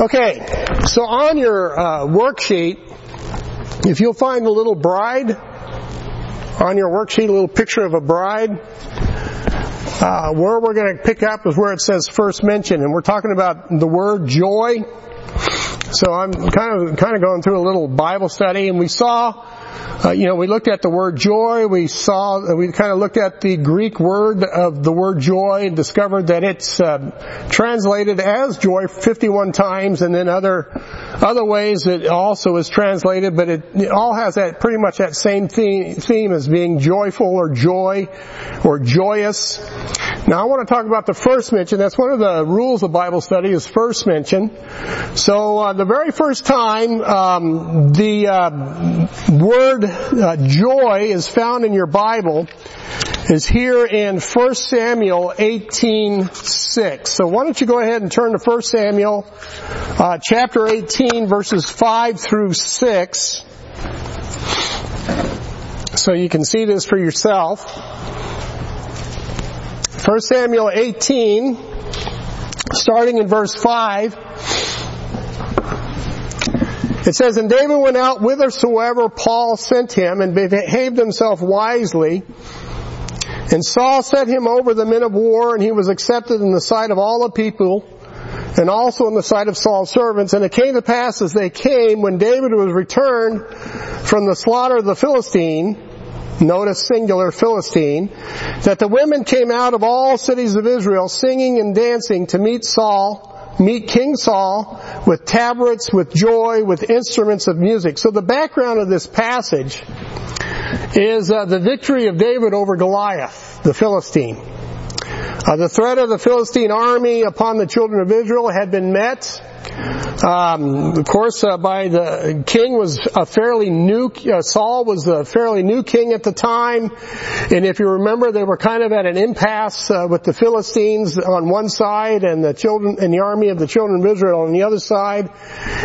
Okay, so on your uh, worksheet, if you'll find a little bride on your worksheet, a little picture of a bride, uh, where we're going to pick up is where it says first mention, and we're talking about the word joy. So I'm kind of kind of going through a little Bible study, and we saw uh, you know, we looked at the word joy. We saw, uh, we kind of looked at the Greek word of the word joy and discovered that it's uh, translated as joy 51 times, and then other other ways it also is translated. But it, it all has that pretty much that same theme, theme as being joyful or joy or joyous. Now I want to talk about the first mention. That's one of the rules of Bible study is first mention. So uh, the very first time um, the uh, word uh, joy is found in your Bible is here in 1 Samuel 18:6. So why don't you go ahead and turn to 1 Samuel uh, chapter 18 verses 5 through 6 so you can see this for yourself. 1 Samuel 18, starting in verse 5, it says, And David went out whithersoever Saul sent him, and behaved himself wisely. And Saul set him over the men of war, and he was accepted in the sight of all the people, and also in the sight of Saul's servants. And it came to pass as they came, when David was returned from the slaughter of the Philistine, notice singular Philistine, that the women came out of all cities of Israel singing and dancing to meet Saul, meet King Saul with tabrets, with joy, with instruments of music. So the background of this passage is uh, the victory of David over Goliath, the Philistine. Uh, the threat of the Philistine army upon the children of Israel had been met um, of course, uh, by the king was a fairly new. Uh, Saul was a fairly new king at the time, and if you remember, they were kind of at an impasse uh, with the Philistines on one side and the children and the army of the children of Israel on the other side.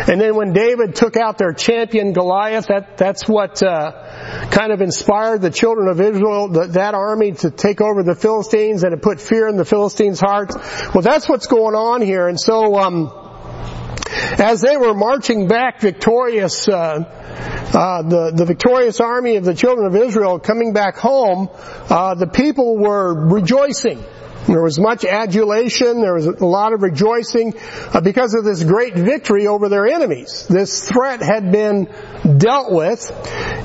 And then when David took out their champion Goliath, that that's what uh, kind of inspired the children of Israel, the, that army, to take over the Philistines, and it put fear in the Philistines' hearts. Well, that's what's going on here, and so. Um, as they were marching back victorious, uh, uh, the, the victorious army of the children of Israel coming back home, uh, the people were rejoicing. There was much adulation, there was a lot of rejoicing uh, because of this great victory over their enemies. This threat had been dealt with,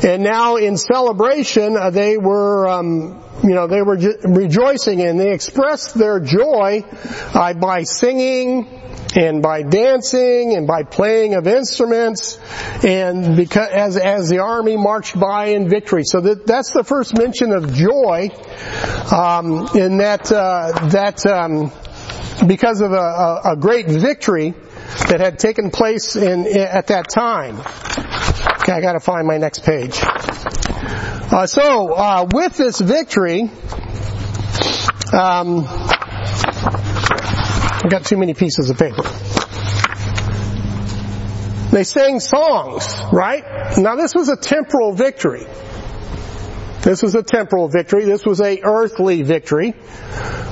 and now in celebration uh, they were um, you know, they were rejoicing and they expressed their joy uh, by singing and by dancing and by playing of instruments and because as as the army marched by in victory. So that that's the first mention of joy um, in that uh, that um, because of a, a, great victory that had taken place in, at that time. Okay, I got to find my next page. Uh, so, uh, with this victory, um, I've got too many pieces of paper. They sang songs, right? Now this was a temporal victory. This was a temporal victory. This was a earthly victory.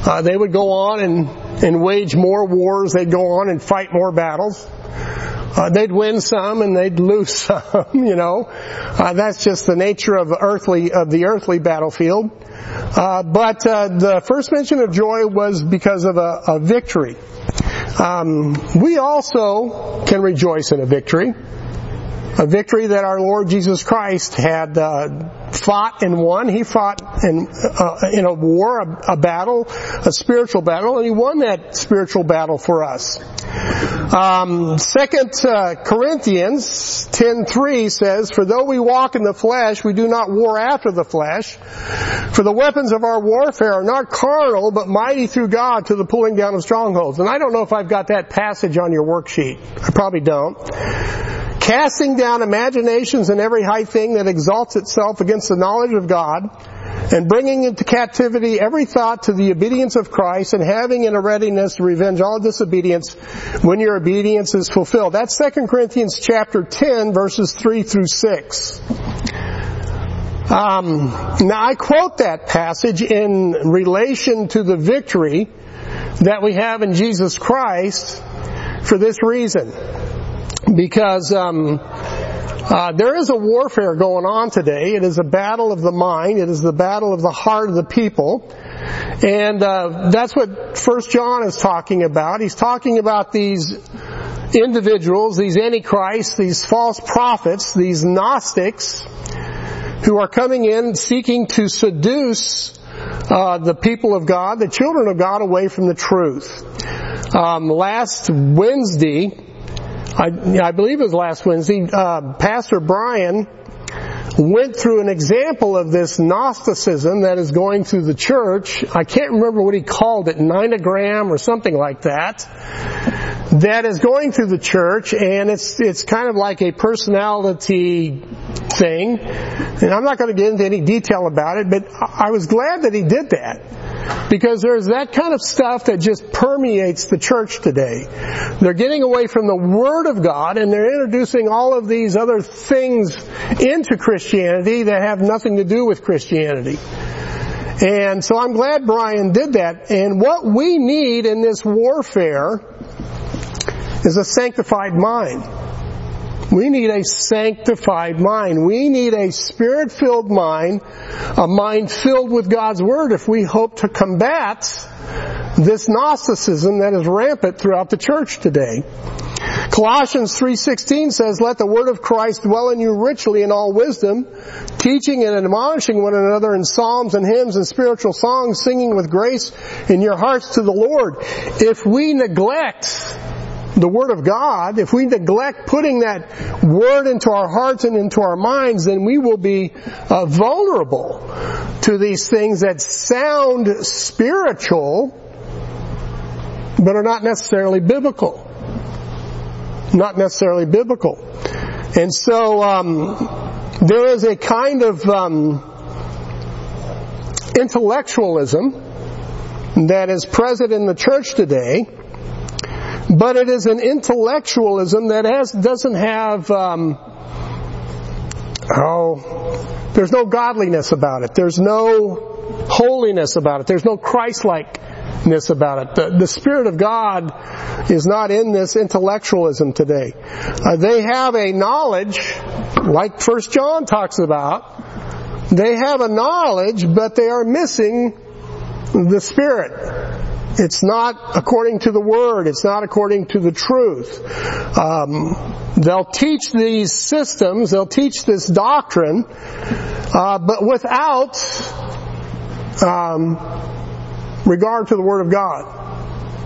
Uh, they would go on and, and wage more wars. They'd go on and fight more battles. Uh, they'd win some and they'd lose some, you know. Uh, that's just the nature of earthly, of the earthly battlefield. Uh, but uh, the first mention of joy was because of a, a victory. Um, we also can rejoice in a victory a victory that our Lord Jesus Christ had uh, fought and won. He fought in uh, in a war, a, a, battle, a spiritual battle, and he won that spiritual battle for us. Um, Second uh, Corinthians ten three says, "For though we walk in the flesh, we do not war after the flesh. For the weapons of our warfare are not carnal, but mighty through God to the pulling down of strongholds." And I don't know if I've got that passage on your worksheet. I probably don't casting down imaginations and every high thing that exalts itself against the knowledge of God, and bringing into captivity every thought to the obedience of Christ, and having in a readiness to revenge all disobedience when your obedience is fulfilled. That's 2 Corinthians chapter 10 verses 3 through 6. Um, now I quote that passage in relation to the victory that we have in Jesus Christ for this reason. Because um, uh, there is a warfare going on today. It is a battle of the mind. It is the battle of the heart of the people. And uh, that's what First John is talking about. He's talking about these individuals, these antichrists, these false prophets, these Gnostics, who are coming in seeking to seduce uh, the people of God, the children of God, away from the truth. Um, last Wednesday, I, I, believe it was last Wednesday, uh, Pastor Brian went through an example of this Gnosticism that is going through the church. I can't remember what he called it, Enneagram or something like that. That is going through the church and it's, it's kind of like a personality thing. And I'm not going to get into any detail about it, but I was glad that he did that. Because there's that kind of stuff that just permeates the church today. They're getting away from the Word of God and they're introducing all of these other things into Christianity that have nothing to do with Christianity. And so I'm glad Brian did that. And what we need in this warfare is a sanctified mind. We need a sanctified mind. We need a spirit-filled mind, a mind filled with God's Word if we hope to combat this Gnosticism that is rampant throughout the church today. Colossians 3.16 says, Let the word of Christ dwell in you richly in all wisdom, teaching and admonishing one another in psalms and hymns and spiritual songs, singing with grace in your hearts to the Lord. If we neglect the Word of God, if we neglect putting that Word into our hearts and into our minds, then we will be uh, vulnerable to these things that sound spiritual, but are not necessarily biblical. Not necessarily biblical. And so, um, there is a kind of um, intellectualism that is present in the church today but it is an intellectualism that has, doesn't have, um, oh, there's no godliness about it. There's no holiness about it. There's no Christ-likeness about it. The, the Spirit of God is not in this intellectualism today. Uh, they have a knowledge, like First John talks about. They have a knowledge, but they are missing the Spirit. It's not according to the Word. It's not according to the truth. Um, they'll teach these systems. They'll teach this doctrine, uh, but without um, regard to the Word of God.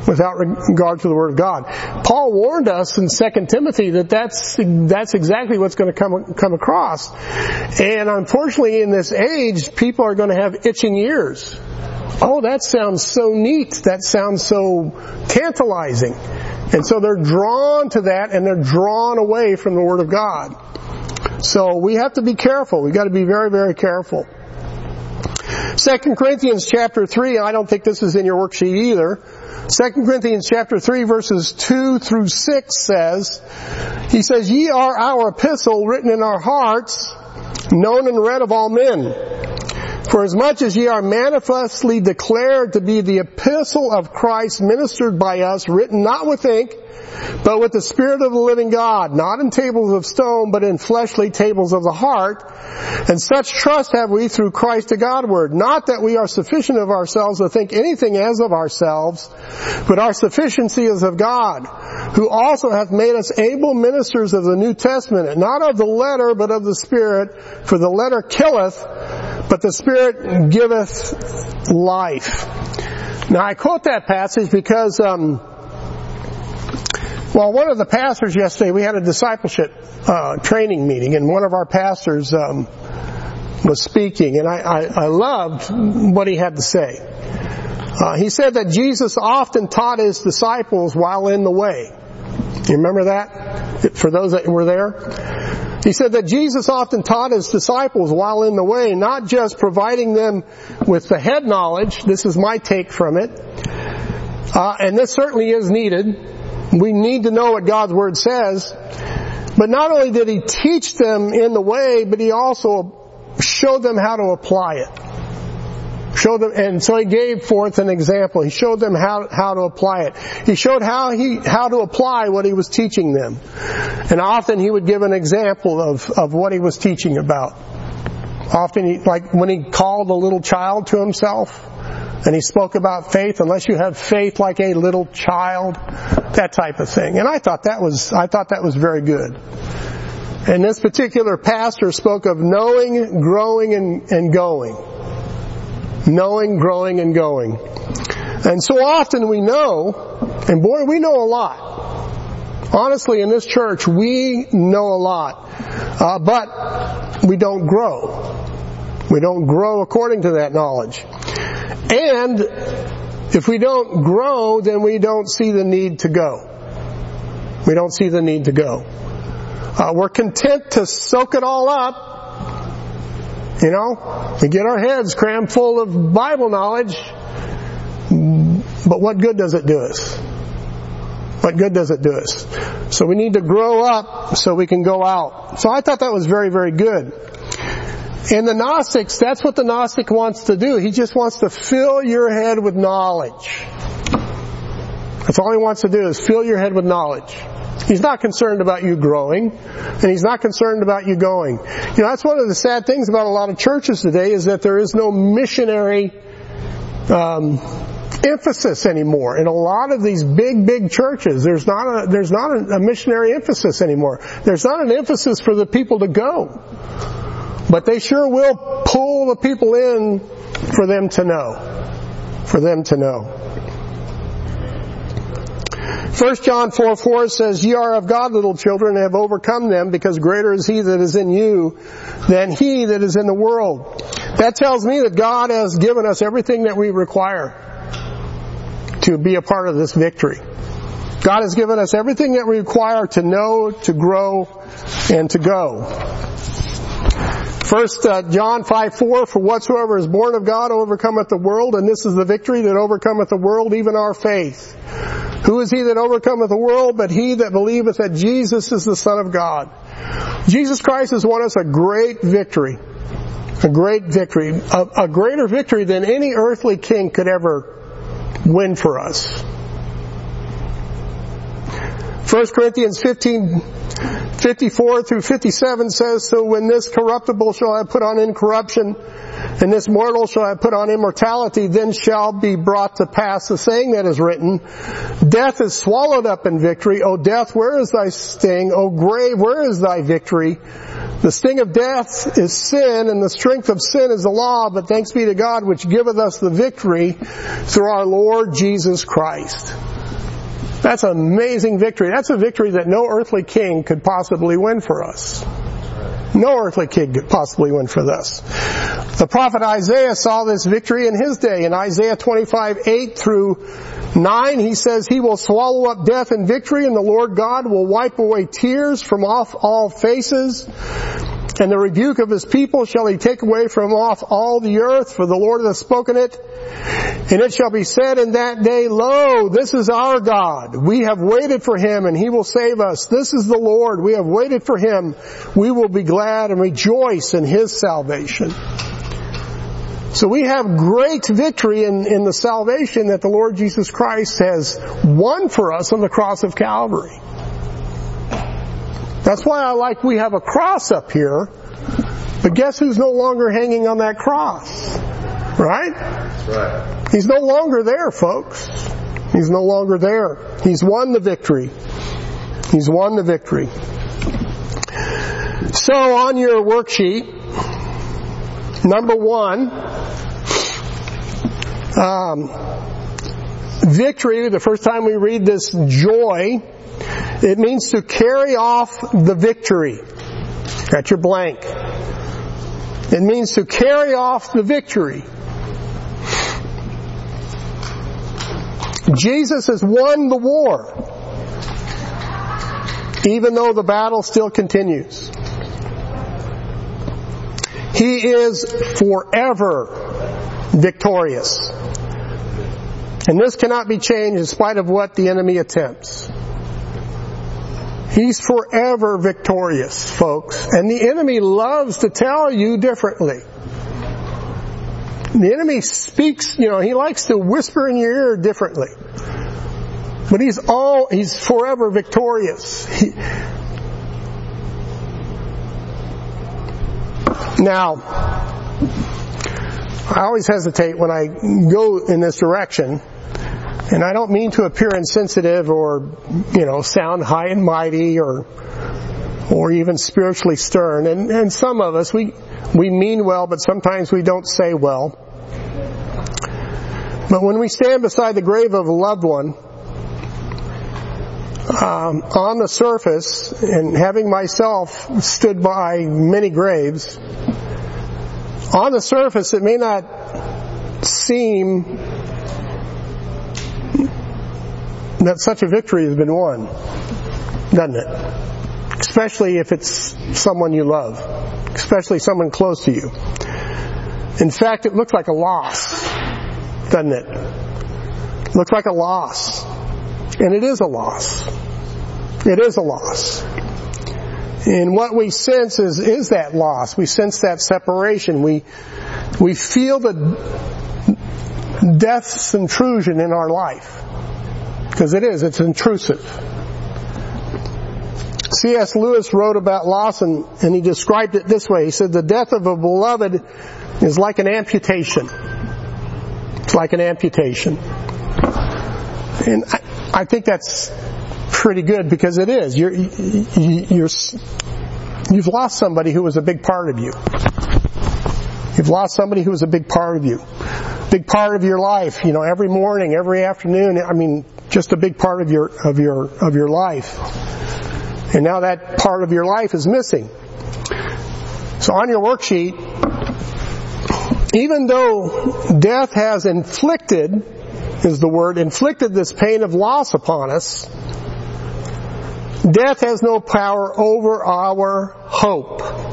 Without regard to the Word of God. Paul warned us in 2 Timothy that that's, that's exactly what's going to come, come across. And unfortunately in this age, people are going to have itching ears oh, that sounds so neat. That sounds so tantalizing. And so they're drawn to that and they're drawn away from the Word of God. So we have to be careful. We've got to be very, very careful. Second Corinthians chapter 3, I don't think this is in your worksheet either. Second Corinthians chapter 3 verses 2 through 6 says, he says, ye are our epistle written in our hearts, known and read of all men for as much as ye are manifestly declared to be the epistle of Christ ministered by us, written not with ink, but with the Spirit of the living God, not in tables of stone, but in fleshly tables of the heart. And such trust have we through Christ to Godward. Not that we are sufficient of ourselves to think anything as of ourselves, but our sufficiency is of God, who also hath made us able ministers of the New Testament, not of the letter, but of the Spirit, for the letter killeth, but the Spirit giveth life. Now I quote that passage because, um, well, one of the pastors yesterday, we had a discipleship uh, training meeting, and one of our pastors um, was speaking, and I, I, I, loved what he had to say. Uh, he said that Jesus often taught his disciples while in the way. You remember that? For those that were there? He said that Jesus often taught his disciples while in the way, not just providing them with the head knowledge. This is my take from it. Uh, and this certainly is needed. We need to know what God's Word says. But not only did he teach them in the way, but he also showed them how to apply it. Showed them, and so he gave forth an example. He showed them how, how to apply it. He showed how he, how to apply what he was teaching them. And often he would give an example of, of what he was teaching about. Often he, like when he called a little child to himself, and he spoke about faith, unless you have faith like a little child, that type of thing. And I thought that was, I thought that was very good. And this particular pastor spoke of knowing, growing, and, and going. Knowing, growing, and going. And so often we know, and boy, we know a lot. Honestly, in this church, we know a lot. Uh, but we don't grow. We don't grow according to that knowledge. And if we don't grow, then we don't see the need to go. We don't see the need to go. Uh, we're content to soak it all up. You know, we get our heads crammed full of Bible knowledge, but what good does it do us? What good does it do us? So we need to grow up so we can go out. So I thought that was very, very good. In the Gnostics, that's what the Gnostic wants to do. He just wants to fill your head with knowledge. That's all he wants to do is fill your head with knowledge. He's not concerned about you growing, and he's not concerned about you going. You know, that's one of the sad things about a lot of churches today is that there is no missionary um, emphasis anymore. In a lot of these big, big churches, there's not a there's not a missionary emphasis anymore. There's not an emphasis for the people to go. But they sure will pull the people in for them to know. For them to know. 1 John 4 4 says, Ye are of God, little children, and have overcome them, because greater is He that is in you than He that is in the world. That tells me that God has given us everything that we require to be a part of this victory. God has given us everything that we require to know, to grow, and to go. First uh, John 5, 4, For whatsoever is born of God overcometh the world, and this is the victory that overcometh the world, even our faith. Who is he that overcometh the world, but he that believeth that Jesus is the Son of God? Jesus Christ has won us a great victory. A great victory. A, a greater victory than any earthly king could ever win for us. 1 Corinthians 15, 54 through 57 says, So when this corruptible shall I put on incorruption, and this mortal shall I put on immortality, then shall be brought to pass the saying that is written, Death is swallowed up in victory. O death, where is thy sting? O grave, where is thy victory? The sting of death is sin, and the strength of sin is the law, but thanks be to God which giveth us the victory through our Lord Jesus Christ. That's an amazing victory. That's a victory that no earthly king could possibly win for us. No earthly king could possibly win for this. The prophet Isaiah saw this victory in his day. In Isaiah 25, 8 through 9, he says, He will swallow up death in victory, and the Lord God will wipe away tears from off all faces. And the rebuke of his people shall he take away from off all the earth, for the Lord hath spoken it. And it shall be said in that day, Lo, this is our God. We have waited for him and he will save us. This is the Lord. We have waited for him. We will be glad and rejoice in his salvation. So we have great victory in, in the salvation that the Lord Jesus Christ has won for us on the cross of Calvary. That's why I like we have a cross up here. But guess who's no longer hanging on that cross? Right? That's right. He's no longer there, folks. He's no longer there. He's won the victory. He's won the victory. So on your worksheet, number one, um, victory, the first time we read this joy, it means to carry off the victory. Got your blank. It means to carry off the victory. Jesus has won the war, even though the battle still continues. He is forever victorious. And this cannot be changed in spite of what the enemy attempts. He's forever victorious, folks. And the enemy loves to tell you differently. The enemy speaks, you know, he likes to whisper in your ear differently. But he's all, he's forever victorious. He, now, I always hesitate when I go in this direction, and I don't mean to appear insensitive or, you know, sound high and mighty or, or even spiritually stern. And, and some of us, we, we mean well, but sometimes we don't say well. But when we stand beside the grave of a loved one, um, on the surface, and having myself stood by many graves, on the surface it may not seem that such a victory has been won, doesn't it? Especially if it's someone you love, especially someone close to you. In fact, it looks like a loss, doesn't it? Looks like a loss. And it is a loss. It is a loss. And what we sense is, is that loss. We sense that separation. We, we feel the death's intrusion in our life. Because it is, it's intrusive. C.S. Lewis wrote about loss and, and he described it this way. He said, the death of a beloved is like an amputation. It's like an amputation. And I, I think that's pretty good because it is. You're, you're, you've lost somebody who was a big part of you. You've lost somebody who was a big part of you. Big part of your life, you know, every morning, every afternoon, I mean, just a big part of your, of your, of your life. And now that part of your life is missing. So on your worksheet, even though death has inflicted, is the word, inflicted this pain of loss upon us, death has no power over our hope.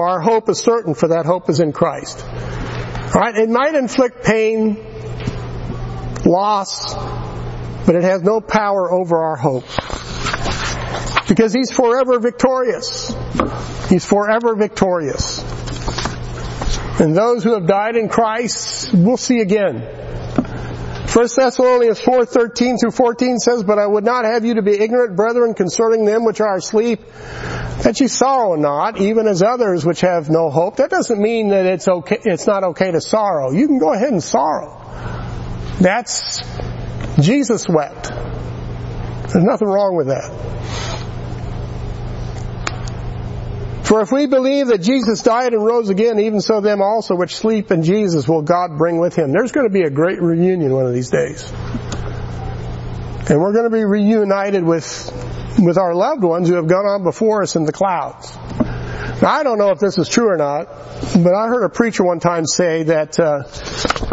For our hope is certain, for that hope is in Christ. Alright, it might inflict pain, loss, but it has no power over our hope. Because He's forever victorious. He's forever victorious. And those who have died in Christ, we'll see again. 1 Thessalonians 4, 13 through 14 says, But I would not have you to be ignorant, brethren, concerning them which are asleep, that you sorrow not, even as others which have no hope. That doesn't mean that it's okay, it's not okay to sorrow. You can go ahead and sorrow. That's, Jesus wept. There's nothing wrong with that. For if we believe that Jesus died and rose again, even so them also which sleep in Jesus will God bring with him. There's going to be a great reunion one of these days. And we're going to be reunited with, with our loved ones who have gone on before us in the clouds. Now I don't know if this is true or not, but I heard a preacher one time say that, uh,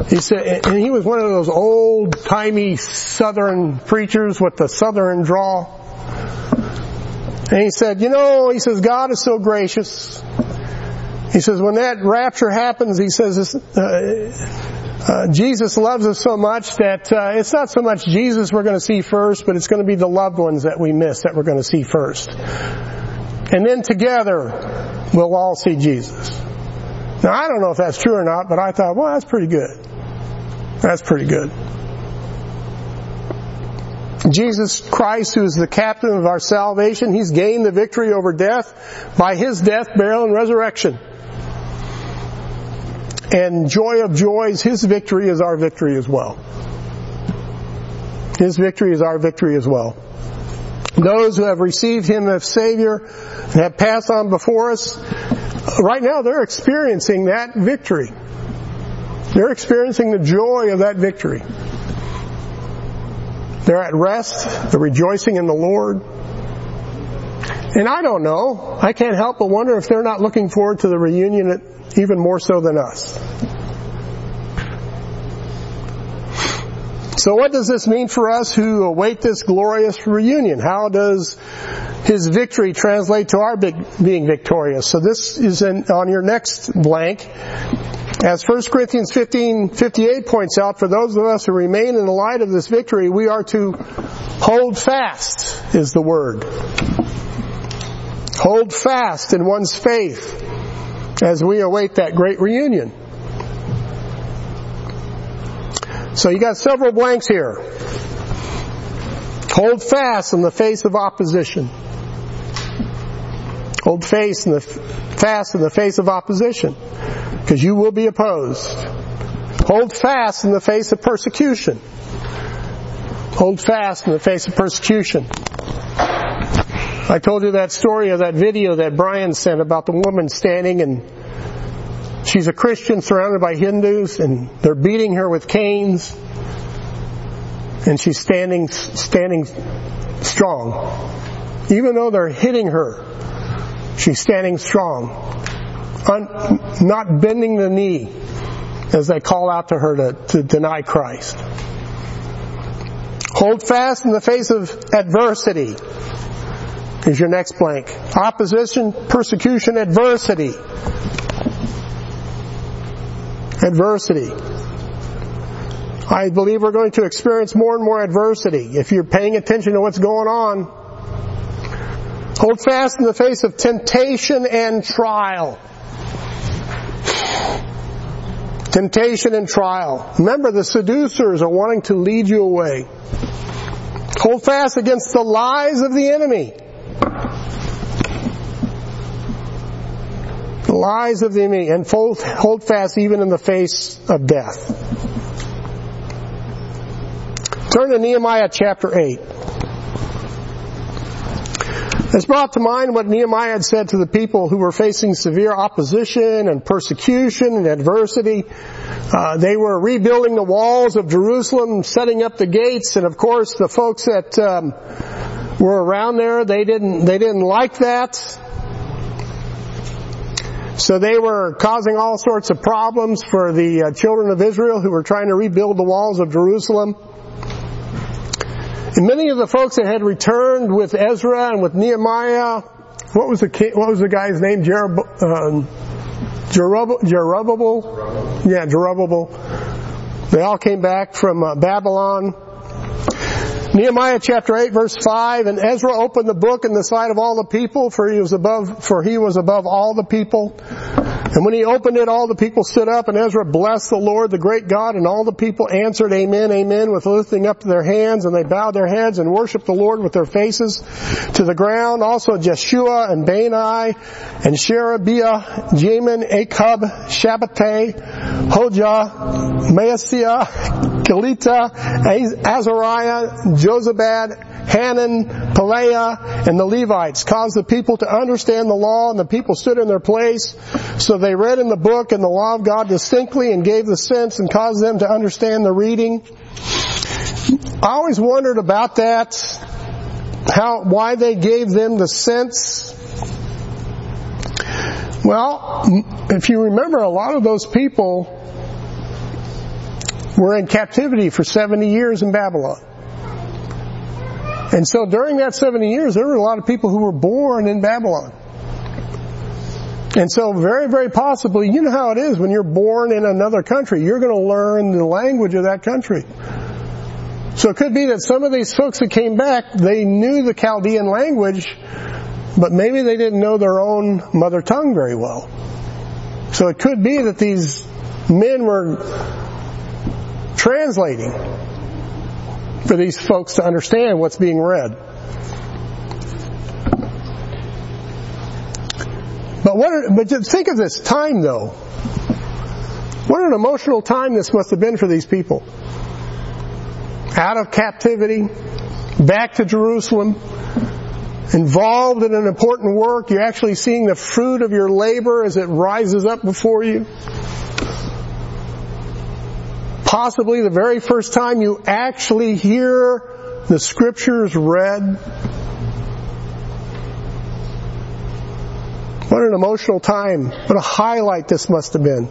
he said, and he was one of those old timey southern preachers with the southern drawl. And he said, you know, he says, God is so gracious. He says, when that rapture happens, he says, uh, uh, Jesus loves us so much that uh, it's not so much Jesus we're going to see first, but it's going to be the loved ones that we miss that we're going to see first. And then together, we'll all see Jesus. Now, I don't know if that's true or not, but I thought, well, that's pretty good. That's pretty good. Jesus Christ, who is the captain of our salvation, He's gained the victory over death by His death, burial, and resurrection. And joy of joys, His victory is our victory as well. His victory is our victory as well. Those who have received Him as Savior and have passed on before us, right now they're experiencing that victory. They're experiencing the joy of that victory. They're at rest. They're rejoicing in the Lord. And I don't know. I can't help but wonder if they're not looking forward to the reunion even more so than us. So what does this mean for us who await this glorious reunion? How does his victory translate to our being victorious? So this is in, on your next blank. As 1 Corinthians 15, 58 points out, for those of us who remain in the light of this victory, we are to hold fast, is the word. Hold fast in one's faith. as we await that great reunion. So you got several blanks here. Hold fast in the face of opposition. Hold fast in the, fast in the face of opposition, because you will be opposed. Hold fast in the face of persecution. Hold fast in the face of persecution. I told you that story of that video that Brian sent about the woman standing and she's a Christian surrounded by Hindus and they're beating her with canes and she's standing, standing strong. Even though they're hitting her, she's standing strong. Un, not bending the knee as they call out to her to, to deny Christ. Hold fast in the face of adversity is your next blank. Opposition, persecution, adversity. Adversity. I believe we're going to experience more and more adversity if you're paying attention to what's going on. Hold fast in the face of temptation and trial. Temptation and trial. Remember, the seducers are wanting to lead you away. Hold fast against the lies of the enemy. Lies of the enemy and hold fast even in the face of death. Turn to Nehemiah chapter 8. It's brought to mind what Nehemiah had said to the people who were facing severe opposition and persecution and adversity. Uh, they were rebuilding the walls of Jerusalem, setting up the gates, and of course the folks that um, were around there, they didn't they didn't like that. So they were causing all sorts of problems for the uh, children of Israel who were trying to rebuild the walls of Jerusalem. And many of the folks that had returned with Ezra and with Nehemiah, what was the what was the guy's name? Jerub, um, Jerubbaal? Yeah, Jerubbaal. They all came back from uh, Babylon. Nehemiah chapter 8 verse 5, and Ezra opened the book in the sight of all the people, for he was above, for he was above all the people. And when he opened it, all the people stood up, and Ezra blessed the Lord, the great God, and all the people answered, Amen, Amen, with lifting up their hands, and they bowed their heads and worshiped the Lord with their faces to the ground. Also Jeshua and Bani and Sherebiah, Jamin, Akkub, Shabbethai, Hodijah, Maaseiah, Kelita, Azariah, Jozabad, Hanan, Pelaiah, and the Levites caused the people to understand the law, and the people stood in their place. So they read in the book and the law of God distinctly and gave the sense and caused them to understand the reading. I always wondered about that, how, why they gave them the sense. Well, if you remember, a lot of those people were in captivity for 70 years in Babylon. And so during that 70 years, there were a lot of people who were born in Babylon. And so very, very possibly, you know how it is when you're born in another country, you're going to learn the language of that country. So it could be that some of these folks that came back, they knew the Chaldean language, but maybe they didn't know their own mother tongue very well. So it could be that these men were translating for these folks to understand what's being read. But what? But think of this time, though. What an emotional time this must have been for these people. Out of captivity, back to Jerusalem, involved in an important work. You're actually seeing the fruit of your labor as it rises up before you possibly the very first time you actually hear the scriptures read. What an emotional time. What a highlight this must have been.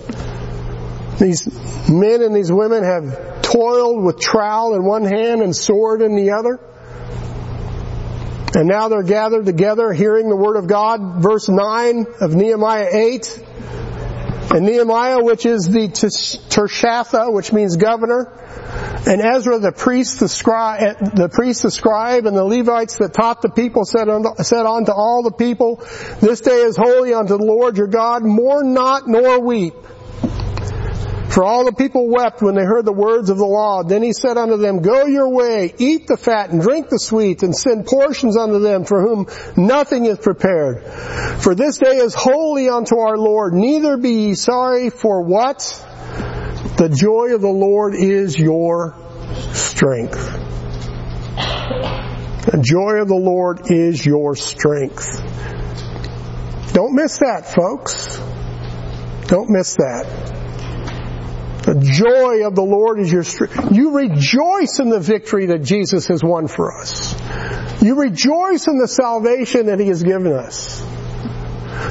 These men and these women have toiled with trowel in one hand and sword in the other. And now they're gathered together hearing the Word of God. Verse 9 of Nehemiah 8. And Nehemiah, which is the Tirshatha, which means governor, And Ezra, the priest, the scribe, the priest, the scribe, and the Levites that taught the people said unto, said unto all the people, This day is holy unto the Lord your God. Mourn not nor weep. For all the people wept when they heard the words of the law. Then he said unto them, Go your way, eat the fat and drink the sweet, and send portions unto them for whom nothing is prepared. For this day is holy unto our Lord. Neither be ye sorry for what? The joy of the Lord is your strength. The joy of the Lord is your strength. Don't miss that, folks. Don't miss that. The joy of the Lord is your strength. You rejoice in the victory that Jesus has won for us. You rejoice in the salvation that He has given us.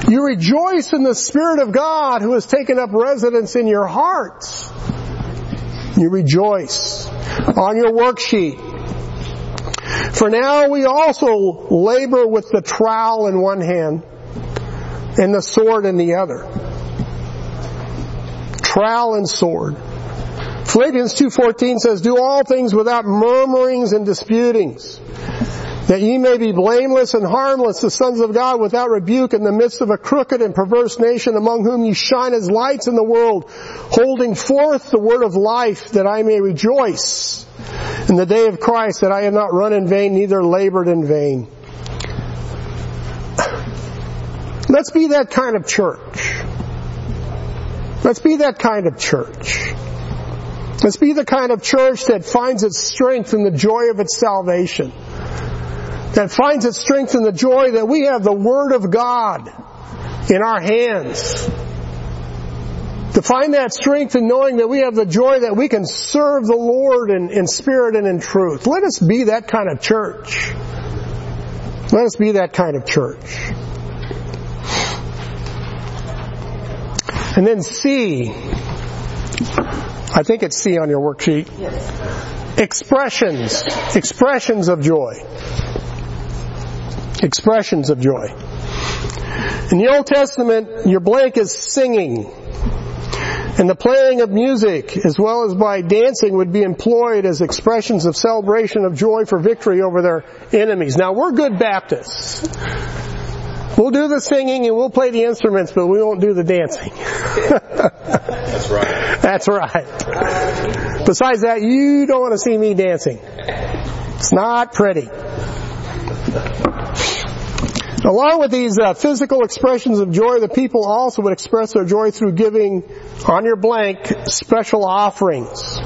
You rejoice in the Spirit of God who has taken up residence in your hearts. You rejoice on your worksheet. For now we also labor with the trowel in one hand and the sword in the other. Trowel and sword. Philippians 2.14 says, Do all things without murmurings and disputings, that ye may be blameless and harmless, the sons of God without rebuke in the midst of a crooked and perverse nation among whom ye shine as lights in the world, holding forth the word of life that I may rejoice in the day of Christ that I have not run in vain, neither labored in vain. Let's be that kind of church. Let's be that kind of church. Let's be the kind of church that finds its strength in the joy of its salvation. That finds its strength in the joy that we have the Word of God in our hands. To find that strength in knowing that we have the joy that we can serve the Lord in, in spirit and in truth. Let us be that kind of church. Let us be that kind of church. And then C, I think it's C on your worksheet. Yes. Expressions. Expressions of joy. Expressions of joy. In the Old Testament, your blank is singing. And the playing of music, as well as by dancing, would be employed as expressions of celebration of joy for victory over their enemies. Now, we're good Baptists. We'll do the singing and we'll play the instruments, but we won't do the dancing. That's right. That's right. Besides that, you don't want to see me dancing. It's not pretty. Along with these uh, physical expressions of joy, the people also would express their joy through giving on your blank special offerings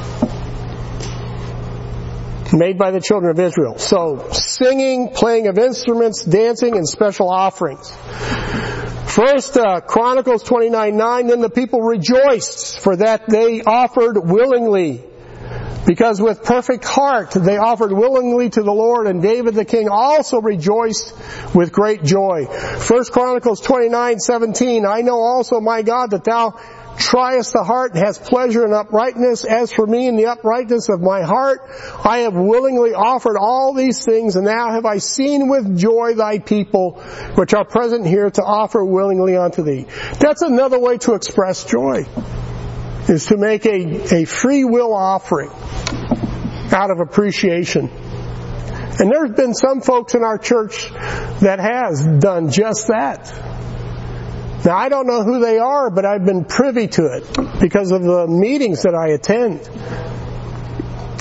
made by the children of Israel. So singing, playing of instruments, dancing, and special offerings. First, uh, Chronicles 29, 9, then the people rejoiced for that they offered willingly. Because with perfect heart they offered willingly to the Lord and David the king also rejoiced with great joy. First Chronicles 29, 17, I know also my God that thou triest the heart and has pleasure in uprightness. As for me in the uprightness of my heart, I have willingly offered all these things, and now have I seen with joy thy people, which are present here to offer willingly unto thee. That's another way to express joy, is to make a, a free will offering out of appreciation. And there's been some folks in our church that has done just that. Now I don't know who they are, but I've been privy to it because of the meetings that I attend.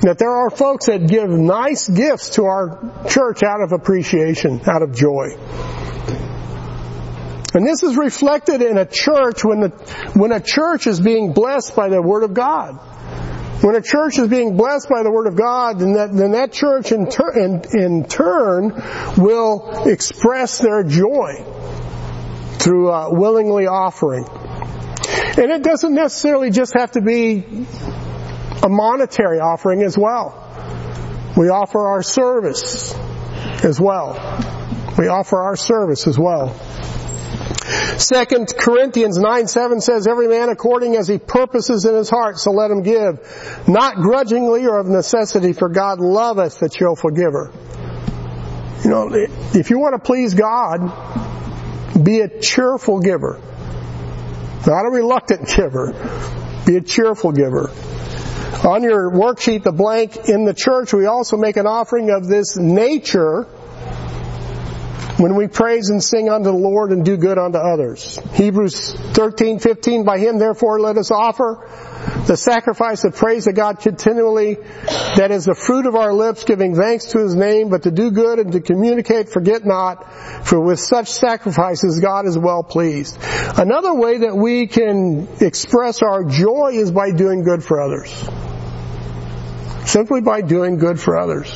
That there are folks that give nice gifts to our church out of appreciation, out of joy. And this is reflected in a church when the, when a church is being blessed by the Word of God. When a church is being blessed by the Word of God, then that, then that church in, ter- in, in turn will express their joy through uh, willingly offering. And it doesn't necessarily just have to be a monetary offering as well. We offer our service as well. We offer our service as well. Second Corinthians 9 7 says, Every man according as he purposes in his heart, so let him give, not grudgingly or of necessity, for God loveth the cheerful giver. You know, if you want to please God, be a cheerful giver. Not a reluctant giver. Be a cheerful giver. On your worksheet, the blank in the church, we also make an offering of this nature when we praise and sing unto the Lord and do good unto others. Hebrews 13, 15, by him therefore let us offer the sacrifice of praise to God continually, that is the fruit of our lips, giving thanks to His name, but to do good and to communicate, forget not, for with such sacrifices God is well pleased. Another way that we can express our joy is by doing good for others. Simply by doing good for others.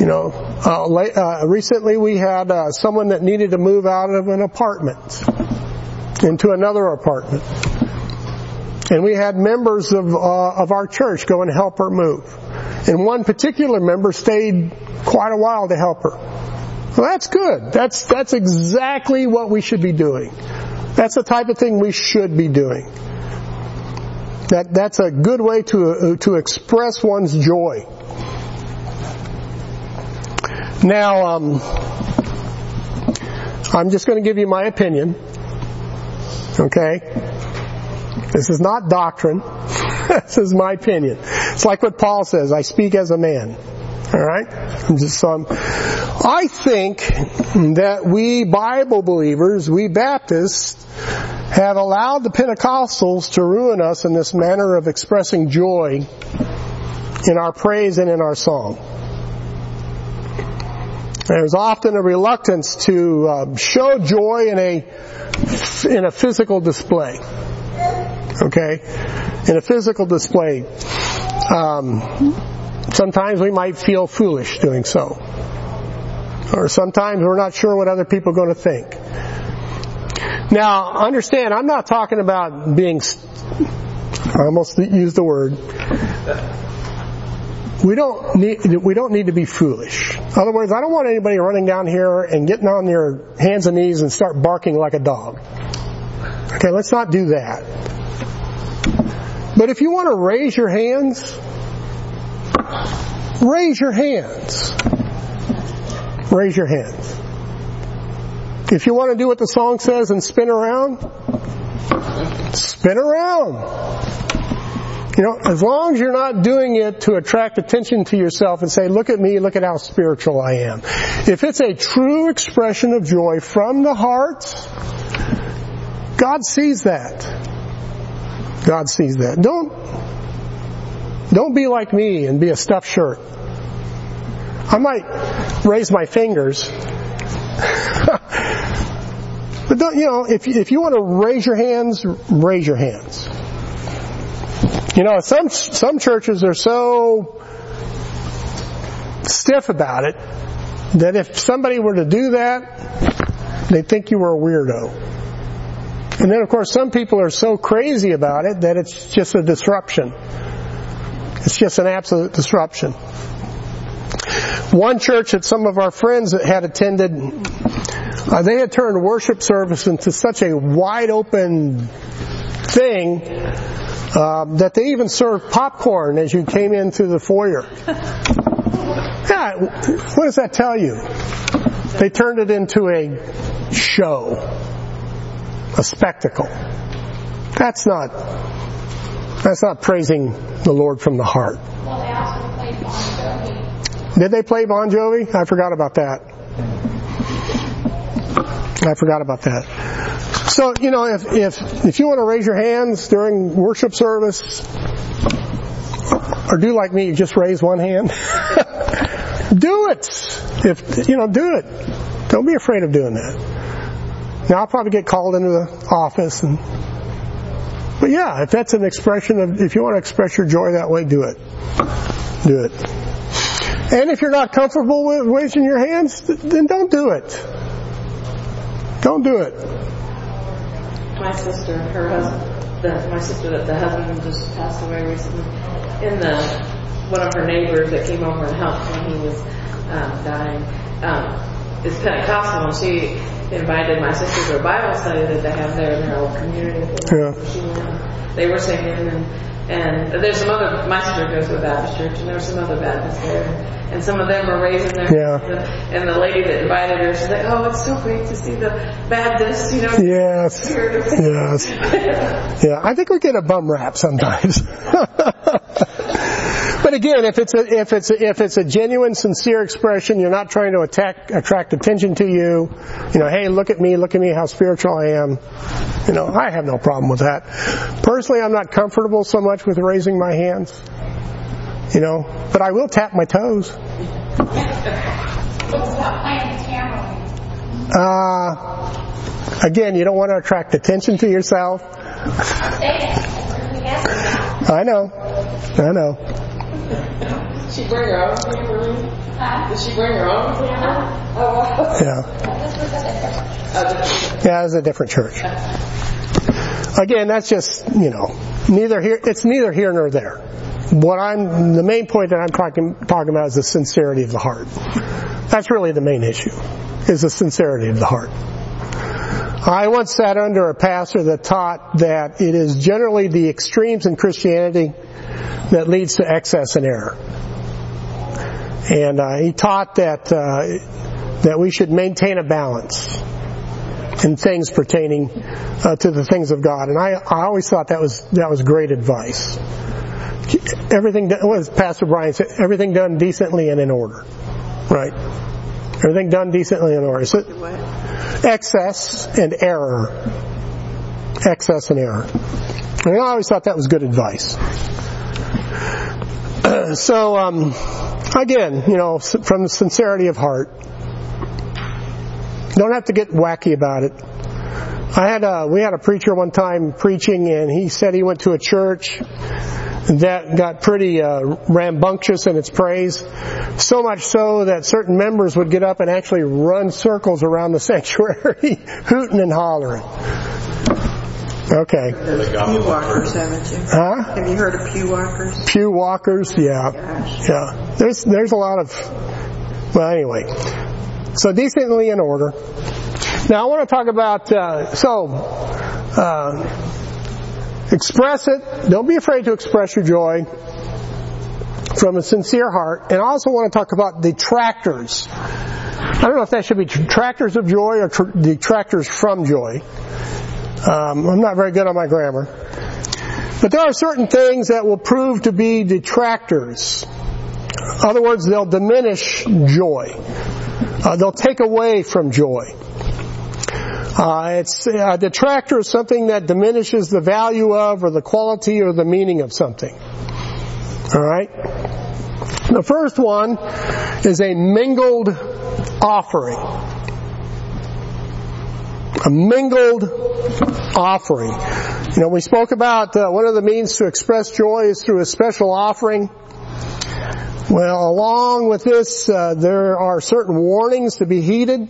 You know, uh, uh, recently we had uh, someone that needed to move out of an apartment into another apartment. And we had members of, uh, of our church go and help her move. And one particular member stayed quite a while to help her. Well, that's good. That's, that's exactly what we should be doing. That's the type of thing we should be doing. That, that's a good way to, uh, to express one's joy. Now, um, I'm just going to give you my opinion. Okay? This is not doctrine. this is my opinion. It's like what Paul says, I speak as a man. Alright? Just some. I think that we Bible believers, we Baptists, have allowed the Pentecostals to ruin us in this manner of expressing joy in our praise and in our song. There's often a reluctance to uh, show joy in a in a physical display okay, in a physical display. Um, sometimes we might feel foolish doing so. Or sometimes we're not sure what other people are going to think. Now, understand, I'm not talking about being, I almost used the word, we don't need, we don't need to be foolish. In other words, I don't want anybody running down here and getting on their hands and knees and start barking like a dog. Okay, let's not do that. But if you want to raise your hands, raise your hands. Raise your hands. If you want to do what the song says and spin around, spin around. You know, as long as you're not doing it to attract attention to yourself and say, look at me, look at how spiritual I am. If it's a true expression of joy from the heart, God sees that. God sees that. Don't, don't be like me and be a stuffed shirt. I might raise my fingers. but don't, you know, if, if you want to raise your hands, raise your hands. You know, some, some churches are so stiff about it that if somebody were to do that, they think you were a weirdo. And then of course some people are so crazy about it that it's just a disruption. It's just an absolute disruption. One church that some of our friends had attended, uh, they had turned worship service into such a wide open thing uh, that they even served popcorn as you came in through the foyer. Yeah, what does that tell you? They turned it into a show a spectacle. That's not, that's not praising the Lord from the heart. Well, they also played Bon Jovi. Did they play Bon Jovi? I forgot about that. I forgot about that. So, you know, if, if, if you want to raise your hands during worship service, or do like me, just raise one hand, do it. If, you know, do it. Don't be afraid of doing that. Now I'll probably get called into the office and, but yeah, if that's an expression of, if you want to express your joy that way, do it. Do it. And if you're not comfortable with raising your hands, then don't do it. Don't do it. My sister, her husband, the, my sister that the husband just passed away recently, in the, one of her neighbors that came over and helped when he was um, dying, um, is Pentecostal and she invited my sister to a Bible study that they have there in their old community. Yeah. She went, they were singing and And there's some other, my sister goes to a Baptist church, and there were some other Baptists there. And some of them were raising their Yeah. And the lady that invited her, she's like, oh, it's so great to see the Baptists, you know. Yes. Yes. Yeah, I think we get a bum rap sometimes. but again, if it's a if it's a, if it's a genuine, sincere expression, you're not trying to attack attract attention to you. You know, hey, look at me, look at me, how spiritual I am. You know, I have no problem with that. Personally, I'm not comfortable so much with raising my hands. You know, but I will tap my toes. What about playing tambourine? Uh, again, you don't want to attract attention to yourself. They really have I know. I know. Did she bring her own tambourine? Huh? Did she bring her own tambourine? Oh, wow. Yeah. This was a different Oh, did she? Yeah, it's a different church. Again, that's just, you know, neither here, it's neither here nor there. What I'm, the main point that I'm talking, talking about is the sincerity of the heart. That's really the main issue, is the sincerity of the heart. I once sat under a pastor that taught that it is generally the extremes in Christianity that leads to excess and error. And uh, he taught that uh, that we should maintain a balance in things pertaining uh, to the things of God. And I, I always thought that was that was great advice. Everything what Pastor Brian said, everything done decently and in order, right? Everything done decently and in order. So, excess and error, excess and error. And I always thought that was good advice. so um, again, you know, from the sincerity of heart, don't have to get wacky about it. I had a, we had a preacher one time preaching and he said he went to a church that got pretty uh, rambunctious in its praise. So much so that certain members would get up and actually run circles around the sanctuary, hooting and hollering. Okay. Pew walkers, haven't you? Huh? Have you heard of pew walkers? Pew walkers, yeah. Yeah. There's, there's a lot of, well anyway. So decently in order. Now I want to talk about, uh, so, uh, express it. Don't be afraid to express your joy from a sincere heart. And I also want to talk about detractors. I don't know if that should be detractors of joy or tr- detractors from joy. Um, I'm not very good on my grammar. But there are certain things that will prove to be detractors. In other words, they'll diminish joy. Uh, they'll take away from joy. Uh, it's a detractor is something that diminishes the value of, or the quality, or the meaning of something. All right. The first one is a mingled offering. A mingled offering. You know, we spoke about uh, one of the means to express joy is through a special offering. Well, along with this, uh, there are certain warnings to be heeded.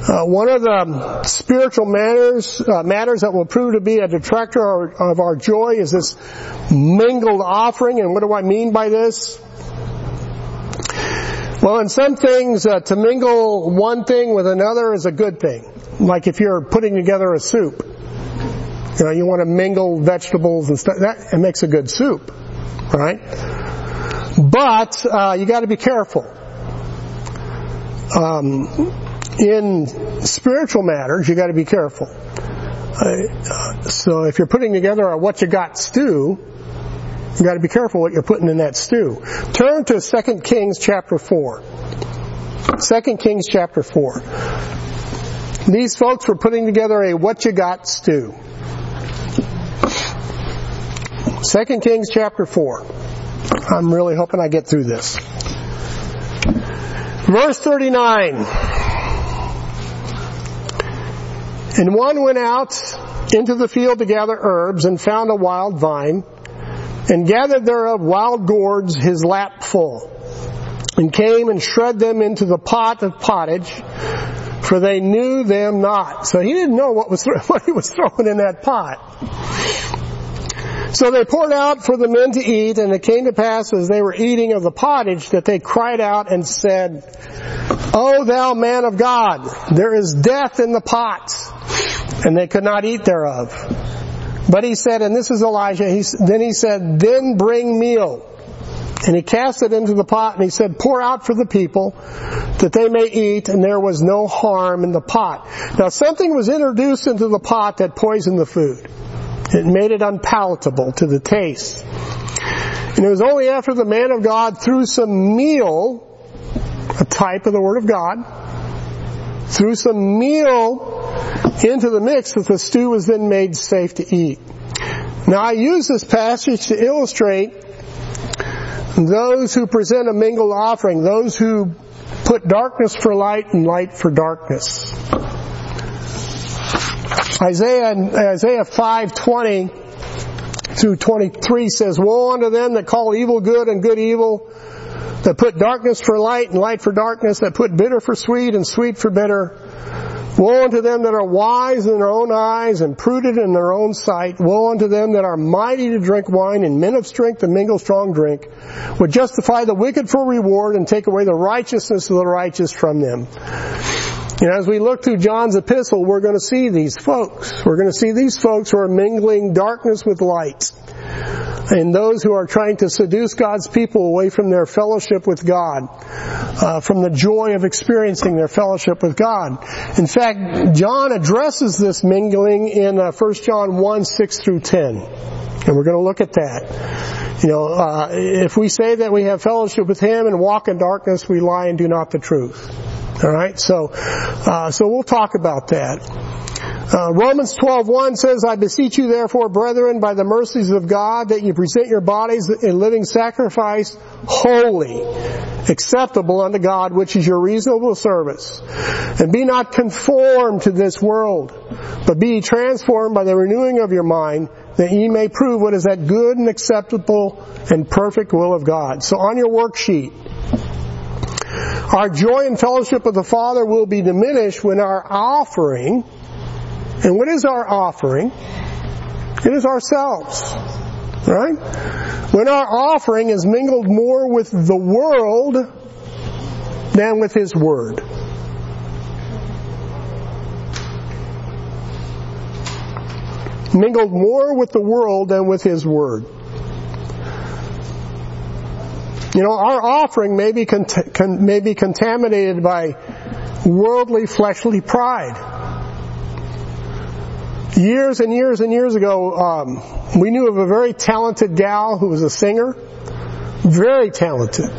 Uh, one of the spiritual matters uh, matters that will prove to be a detractor of our joy is this mingled offering. And what do I mean by this? Well, in some things, uh, to mingle one thing with another is a good thing. Like if you're putting together a soup, you know, you want to mingle vegetables and stuff. That it makes a good soup, right? But uh, you got to be careful. Um, in spiritual matters, you got to be careful. Uh, so if you're putting together a what you got stew, you got to be careful what you're putting in that stew. Turn to 2 Kings chapter 4. 2 Kings chapter 4. These folks were putting together a what you got stew. 2 Kings chapter 4. I'm really hoping I get through this. Verse 39. And one went out into the field to gather herbs and found a wild vine and gathered thereof wild gourds his lap full and came and shred them into the pot of pottage for they knew them not. So he didn't know what was what he was throwing in that pot. So they poured out for the men to eat, and it came to pass as they were eating of the pottage that they cried out and said, O thou man of God, there is death in the pot. And they could not eat thereof. But he said, and this is Elijah, he, then he said, then bring meal. And he cast it into the pot and he said, pour out for the people that they may eat and there was no harm in the pot. Now something was introduced into the pot that poisoned the food. It made it unpalatable to the taste. And it was only after the man of God threw some meal, a type of the Word of God, threw some meal into the mix that the stew was then made safe to eat. Now I use this passage to illustrate those who present a mingled offering, those who put darkness for light and light for darkness. Isaiah, Isaiah 5:20 through 23 says, Woe unto them that call evil good and good evil, that put darkness for light and light for darkness, that put bitter for sweet and sweet for bitter. Woe unto them that are wise in their own eyes and prudent in their own sight. Woe unto them that are mighty to drink wine and men of strength to mingle strong drink, would justify the wicked for reward and take away the righteousness of the righteous from them. And as we look through John's epistle, we're going to see these folks. We're going to see these folks who are mingling darkness with light. And those who are trying to seduce God's people away from their fellowship with God, uh, from the joy of experiencing their fellowship with God. In fact, John addresses this mingling in uh, 1 John 1, 6 through 10. And we're going to look at that. You know, uh, if we say that we have fellowship with Him and walk in darkness, we lie and do not the truth. All right, so uh, so we'll talk about that. Uh, Romans 12:1 says, "I beseech you, therefore, brethren, by the mercies of God, that you present your bodies a living sacrifice, holy, acceptable unto God, which is your reasonable service. And be not conformed to this world, but be transformed by the renewing of your mind, that ye may prove what is that good and acceptable and perfect will of God." So on your worksheet, our joy and fellowship with the Father will be diminished when our offering, and what is our offering? It is ourselves. Right? When our offering is mingled more with the world than with His Word. Mingled more with the world than with His Word. You know, our offering may be, con- may be contaminated by worldly, fleshly pride. Years and years and years ago, um, we knew of a very talented gal who was a singer. Very talented.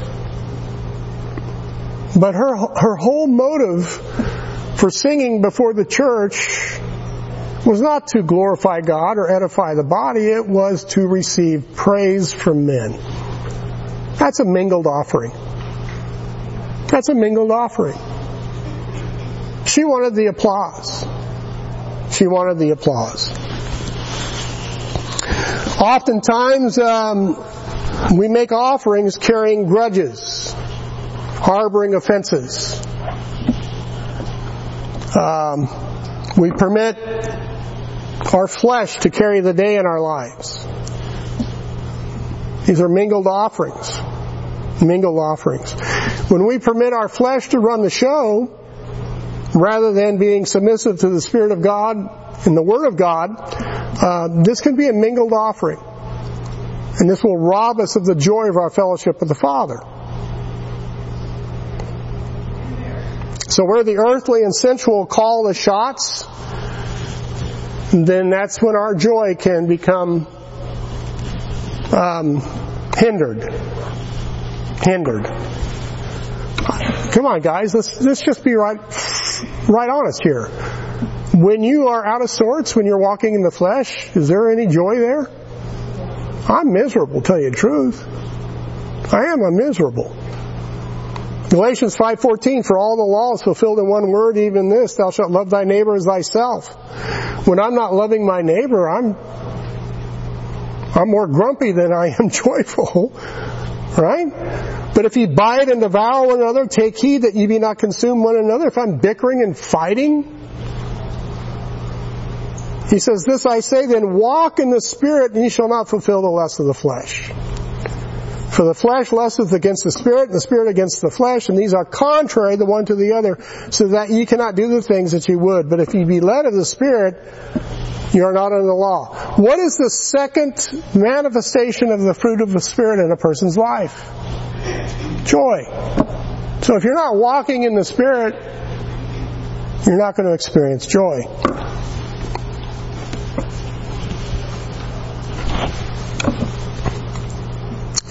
But her, her whole motive for singing before the church was not to glorify God or edify the body, it was to receive praise from men. That's a mingled offering. That's a mingled offering. She wanted the applause. She wanted the applause. Oftentimes, um, we make offerings carrying grudges, harboring offenses. Um, we permit our flesh to carry the day in our lives. These are mingled offerings. Mingled offerings. When we permit our flesh to run the show, rather than being submissive to the Spirit of God and the Word of God, uh, this can be a mingled offering. And this will rob us of the joy of our fellowship with the Father. So where the earthly and sensual call the shots, then that's when our joy can become um, hindered. Hindered. Come on, guys. Let's let's just be right right honest here. When you are out of sorts, when you're walking in the flesh, is there any joy there? I'm miserable, tell you the truth. I am a miserable. Galatians 5:14 for all the law is fulfilled in one word even this thou shalt love thy neighbor as thyself. When I'm not loving my neighbor, I'm I'm more grumpy than I am joyful. Right? But if you bite and devour one another, take heed that ye be not consumed one another. If I'm bickering and fighting, he says, This I say then, walk in the Spirit, and ye shall not fulfill the lust of the flesh. For the flesh lusteth against the spirit, and the spirit against the flesh, and these are contrary the one to the other, so that ye cannot do the things that ye would. But if ye be led of the spirit, you are not under the law. What is the second manifestation of the fruit of the spirit in a person's life? Joy. So if you're not walking in the spirit, you're not going to experience joy.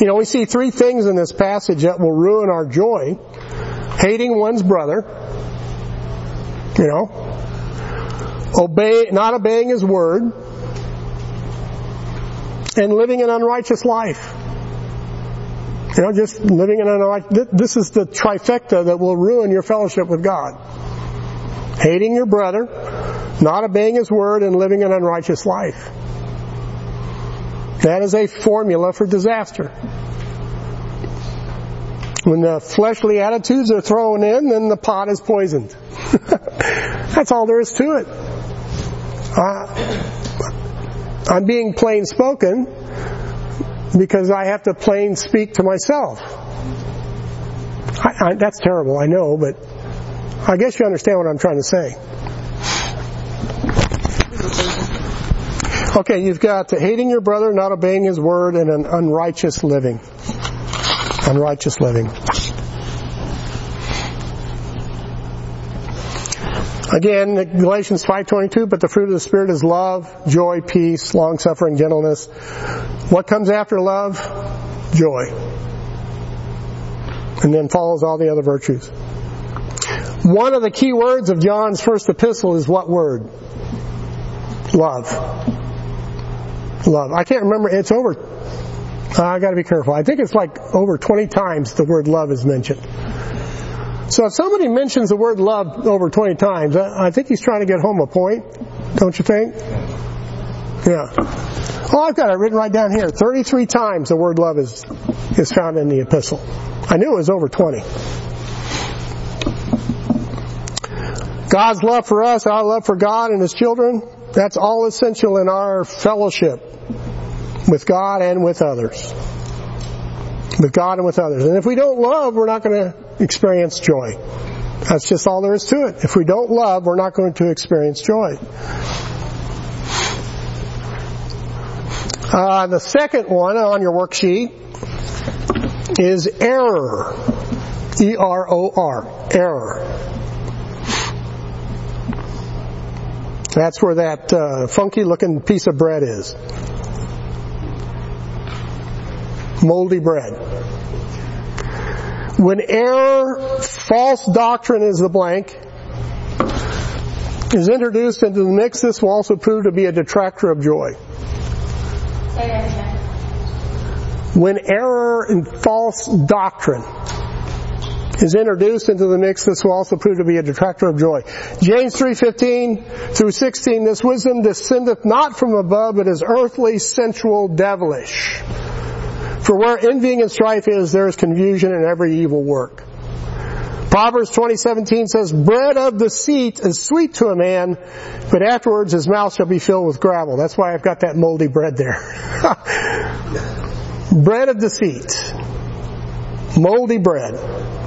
You know, we see three things in this passage that will ruin our joy. Hating one's brother, you know, obey, not obeying his word, and living an unrighteous life. You know, just living in an unrighteous, this is the trifecta that will ruin your fellowship with God. Hating your brother, not obeying his word, and living an unrighteous life. That is a formula for disaster. When the fleshly attitudes are thrown in, then the pot is poisoned. That's all there is to it. Uh, I'm being plain spoken because I have to plain speak to myself. I, I, that's terrible, I know, but I guess you understand what I'm trying to say. Okay, you've got hating your brother, not obeying his word, and an unrighteous living. Unrighteous living. Again, Galatians 5.22, but the fruit of the Spirit is love, joy, peace, long-suffering, gentleness. What comes after love? Joy. And then follows all the other virtues. One of the key words of John's first epistle is what word? Love. Love. I can't remember, it's over, I gotta be careful. I think it's like over 20 times the word love is mentioned. So if somebody mentions the word love over 20 times, I think he's trying to get home a point, don't you think? Yeah. Oh, I've got it written right down here. 33 times the word love is, is found in the epistle. I knew it was over 20. God's love for us, our love for God and His children, that's all essential in our fellowship with God and with others. With God and with others. And if we don't love, we're not going to experience joy. That's just all there is to it. If we don't love, we're not going to experience joy. Uh, the second one on your worksheet is error. E-R-O-R. Error. That's where that uh, funky looking piece of bread is. Moldy bread. When error, false doctrine is the blank, is introduced into the mix, this will also prove to be a detractor of joy. When error and false doctrine is introduced into the mix, this will also prove to be a detractor of joy. James 3.15 through 16, this wisdom descendeth not from above, but is earthly, sensual, devilish. For where envying and strife is, there is confusion in every evil work. Proverbs 20:17 says, "Bread of deceit is sweet to a man, but afterwards his mouth shall be filled with gravel." That's why I've got that moldy bread there. bread of deceit. Moldy bread.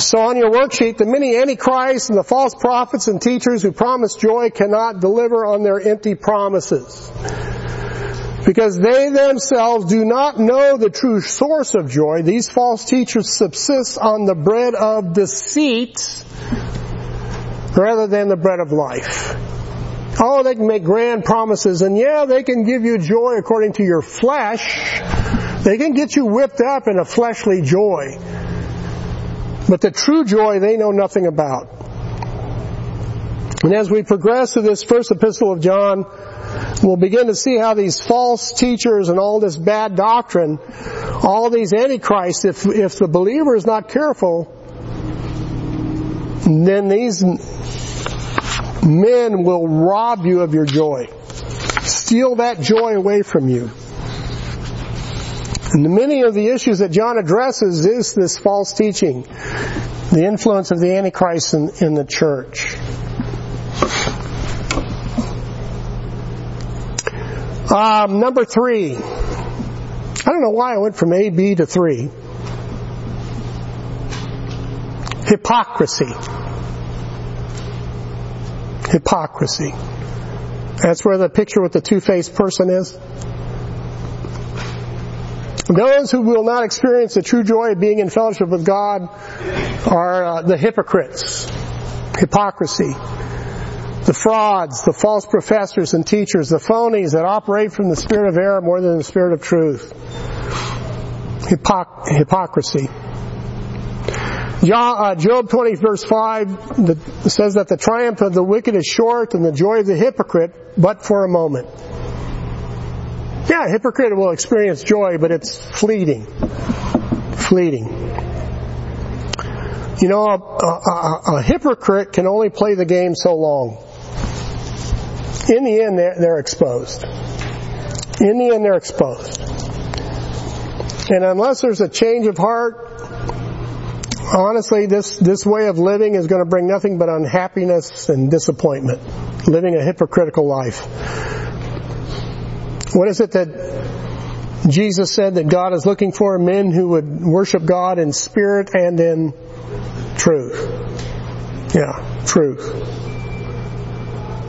So on your worksheet, the many antichrists and the false prophets and teachers who promise joy cannot deliver on their empty promises. Because they themselves do not know the true source of joy, these false teachers subsist on the bread of deceit rather than the bread of life. Oh, they can make grand promises and yeah, they can give you joy according to your flesh. They can get you whipped up in a fleshly joy. But the true joy they know nothing about. And as we progress through this first epistle of John, we'll begin to see how these false teachers and all this bad doctrine, all these antichrists, if, if the believer is not careful, then these men will rob you of your joy. Steal that joy away from you. Many of the issues that John addresses is this false teaching, the influence of the Antichrist in, in the church. Um, number three, I don't know why I went from A, B to 3. Hypocrisy. Hypocrisy. That's where the picture with the two-faced person is. Those who will not experience the true joy of being in fellowship with God are uh, the hypocrites. Hypocrisy. The frauds, the false professors and teachers, the phonies that operate from the spirit of error more than the spirit of truth. Hypoc- hypocrisy. uh, Job 20 verse 5 says that the triumph of the wicked is short and the joy of the hypocrite but for a moment. Yeah, a hypocrite will experience joy, but it's fleeting. Fleeting. You know, a, a, a hypocrite can only play the game so long. In the end, they're, they're exposed. In the end, they're exposed. And unless there's a change of heart, honestly, this, this way of living is going to bring nothing but unhappiness and disappointment. Living a hypocritical life. What is it that Jesus said that God is looking for? Men who would worship God in spirit and in truth. Yeah, truth.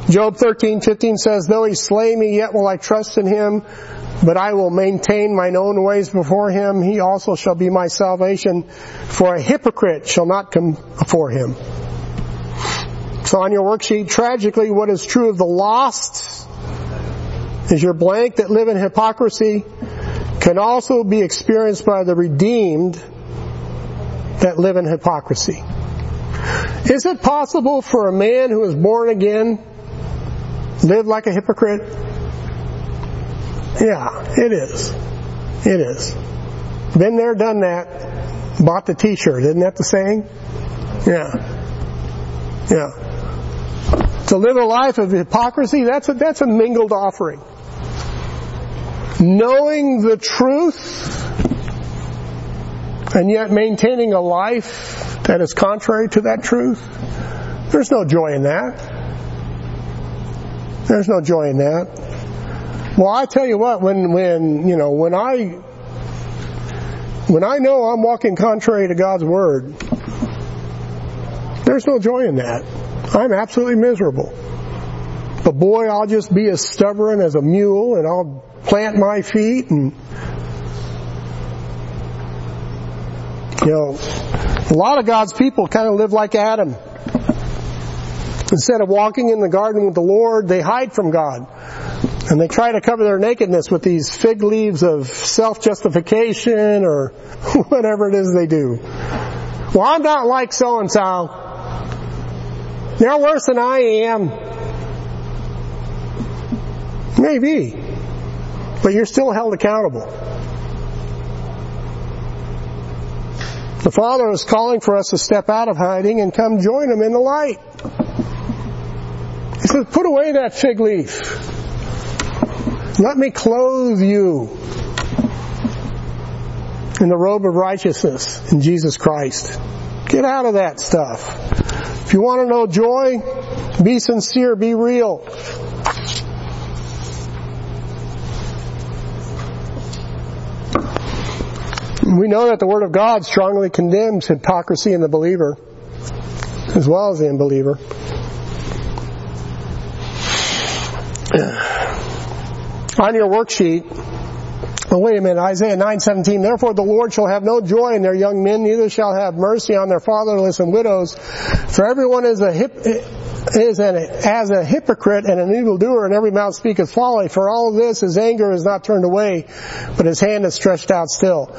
Job 13, 15 says, Though he slay me, yet will I trust in him, but I will maintain mine own ways before him. He also shall be my salvation, for a hypocrite shall not come before him. So on your worksheet, tragically, what is true of the lost is your blank that live in hypocrisy can also be experienced by the redeemed that live in hypocrisy. Is it possible for a man who is born again live like a hypocrite? Yeah, it is. It is. Been there, done that. Bought the t-shirt. Isn't that the saying? Yeah. Yeah. To live a life of hypocrisy, that's a, that's a mingled offering knowing the truth and yet maintaining a life that is contrary to that truth, there's no joy in that. There's no joy in that. Well, I tell you what, when, when, you know, when I, when I know I'm walking contrary to God's Word, there's no joy in that. I'm absolutely miserable. But boy, I'll just be as stubborn as a mule and I'll plant my feet and you know a lot of God's people kind of live like Adam. Instead of walking in the garden with the Lord, they hide from God. And they try to cover their nakedness with these fig leaves of self-justification or whatever it is they do. Well, I'm not like so and so. They're worse than I am. Maybe but you're still held accountable. The Father is calling for us to step out of hiding and come join Him in the light. He says, put away that fig leaf. Let me clothe you in the robe of righteousness in Jesus Christ. Get out of that stuff. If you want to know joy, be sincere, be real. We know that the Word of God strongly condemns hypocrisy in the believer as well as the unbeliever. On your worksheet, Oh, wait a minute, Isaiah 9:17. Therefore the Lord shall have no joy in their young men, neither shall have mercy on their fatherless and widows. For everyone is a hip, is an, as a hypocrite and an evildoer, and every mouth speaketh folly. For all this, his anger is not turned away, but his hand is stretched out still.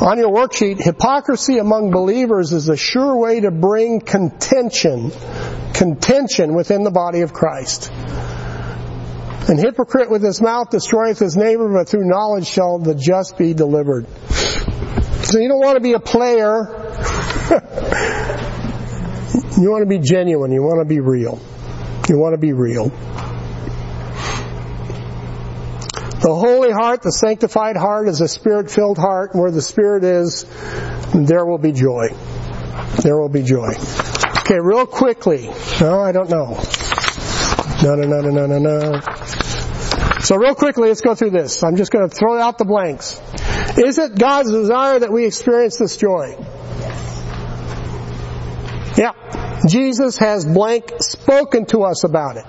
On your worksheet, hypocrisy among believers is a sure way to bring contention, contention within the body of Christ. An hypocrite with his mouth destroyeth his neighbor, but through knowledge shall the just be delivered. So you don't want to be a player. you want to be genuine. You want to be real. You want to be real. The holy heart, the sanctified heart is a spirit-filled heart, where the spirit is, there will be joy. There will be joy. Okay, real quickly. No, I don't know. No, no, no, no, no, no, no. So real quickly, let's go through this. I'm just going to throw out the blanks. Is it God's desire that we experience this joy? Yeah. Jesus has blank spoken to us about it.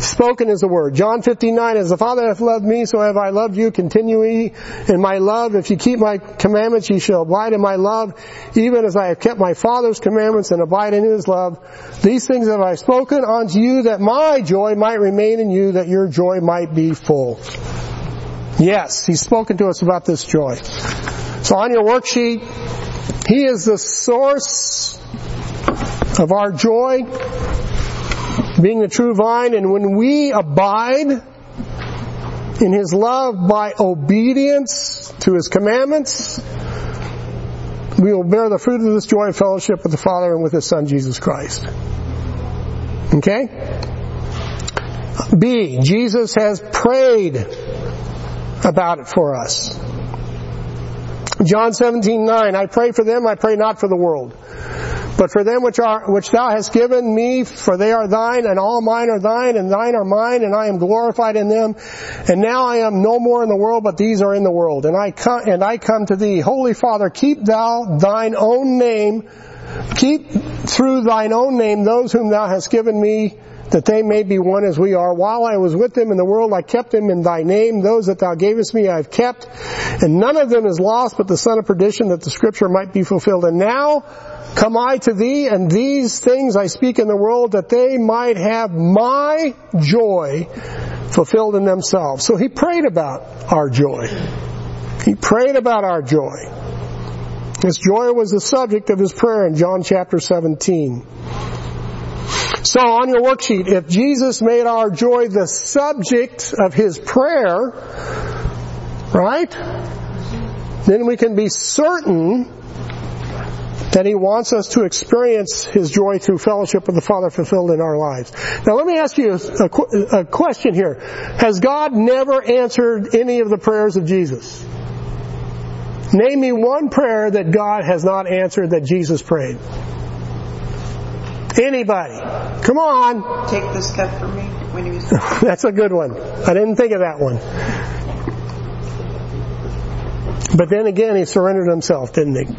Spoken is the word. John 59, as the Father hath loved me, so have I loved you. Continue ye in my love. If you keep my commandments, ye shall abide in my love, even as I have kept my Father's commandments and abide in his love. These things have I spoken unto you that my joy might remain in you, that your joy might be full. Yes, he's spoken to us about this joy. So on your worksheet, he is the source of our joy, being the true vine, and when we abide in His love by obedience to His commandments, we will bear the fruit of this joy and fellowship with the Father and with His Son, Jesus Christ. Okay? B, Jesus has prayed about it for us. John 17, 9, I pray for them, I pray not for the world. But for them which are, which thou hast given me, for they are thine, and all mine are thine, and thine are mine, and I am glorified in them. And now I am no more in the world, but these are in the world. And I come, and I come to thee. Holy Father, keep thou thine own name, keep through thine own name those whom thou hast given me, that they may be one as we are. While I was with them in the world, I kept them in thy name. Those that thou gavest me I have kept. And none of them is lost but the son of perdition that the scripture might be fulfilled. And now come I to thee and these things I speak in the world that they might have my joy fulfilled in themselves. So he prayed about our joy. He prayed about our joy. This joy was the subject of his prayer in John chapter 17. So on your worksheet, if Jesus made our joy the subject of his prayer, right? Then we can be certain that he wants us to experience his joy through fellowship with the Father fulfilled in our lives. Now let me ask you a, a, question here. Has God never answered any of the prayers of Jesus? Name me one prayer that God has not answered that Jesus prayed. Anybody? Come on. Take this cup from me when he was. That's a good one. I didn't think of that one. But then again, he surrendered himself, didn't he?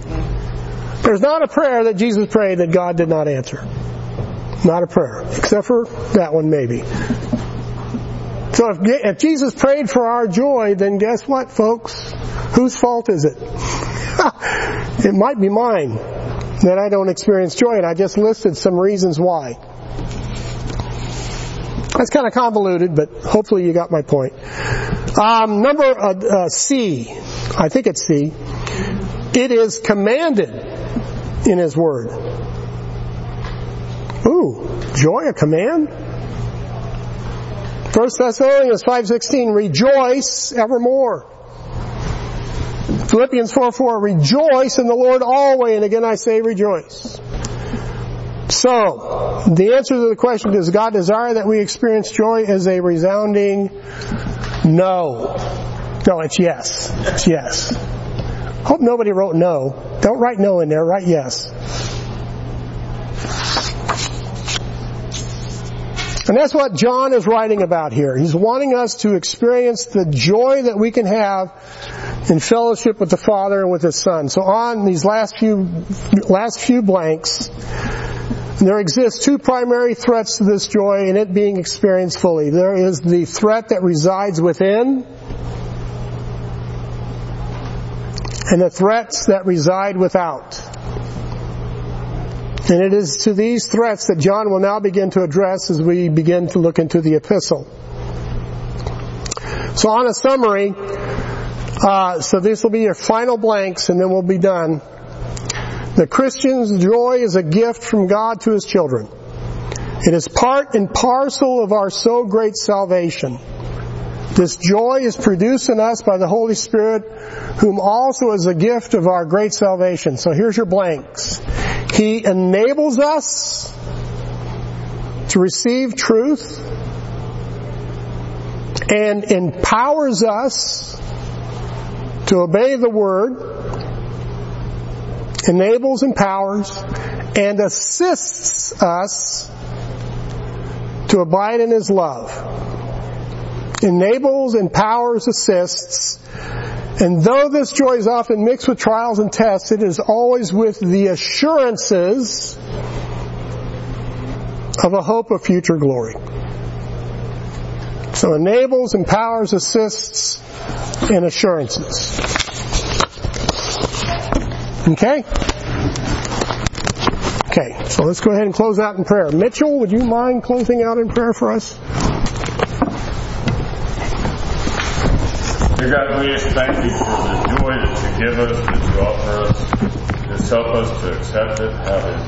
There's not a prayer that Jesus prayed that God did not answer. Not a prayer. Except for that one, maybe. So if, if Jesus prayed for our joy, then guess what, folks? Whose fault is it? it might be mine that I don't experience joy, and I just listed some reasons why. That's kind of convoluted, but hopefully you got my point. Um, number uh, uh, C, I think it's C. It is commanded in His Word. Ooh, joy a command? First Thessalonians 5.16, rejoice evermore. Philippians 4 4, rejoice in the Lord always, and again I say rejoice. So, the answer to the question, does God desire that we experience joy, is a resounding no. No, it's yes. It's yes. Hope nobody wrote no. Don't write no in there, write yes. And that's what John is writing about here. He's wanting us to experience the joy that we can have in fellowship with the Father and with His Son. So on these last few, last few blanks, there exist two primary threats to this joy and it being experienced fully. There is the threat that resides within, and the threats that reside without. And it is to these threats that John will now begin to address as we begin to look into the epistle. So on a summary, uh, so this will be your final blanks and then we'll be done. The Christian's joy is a gift from God to his children. It is part and parcel of our so great salvation. This joy is produced in us by the Holy Spirit, whom also is a gift of our great salvation. So here's your blanks. He enables us to receive truth and empowers us to obey the word, enables, empowers, and assists us to abide in his love. Enables, empowers, assists, And though this joy is often mixed with trials and tests, it is always with the assurances of a hope of future glory. So enables, empowers, assists, and assurances. Okay? Okay, so let's go ahead and close out in prayer. Mitchell, would you mind closing out in prayer for us? Dear God, we just thank you for the joy that you give us, that you offer us. Just help us to accept it, have it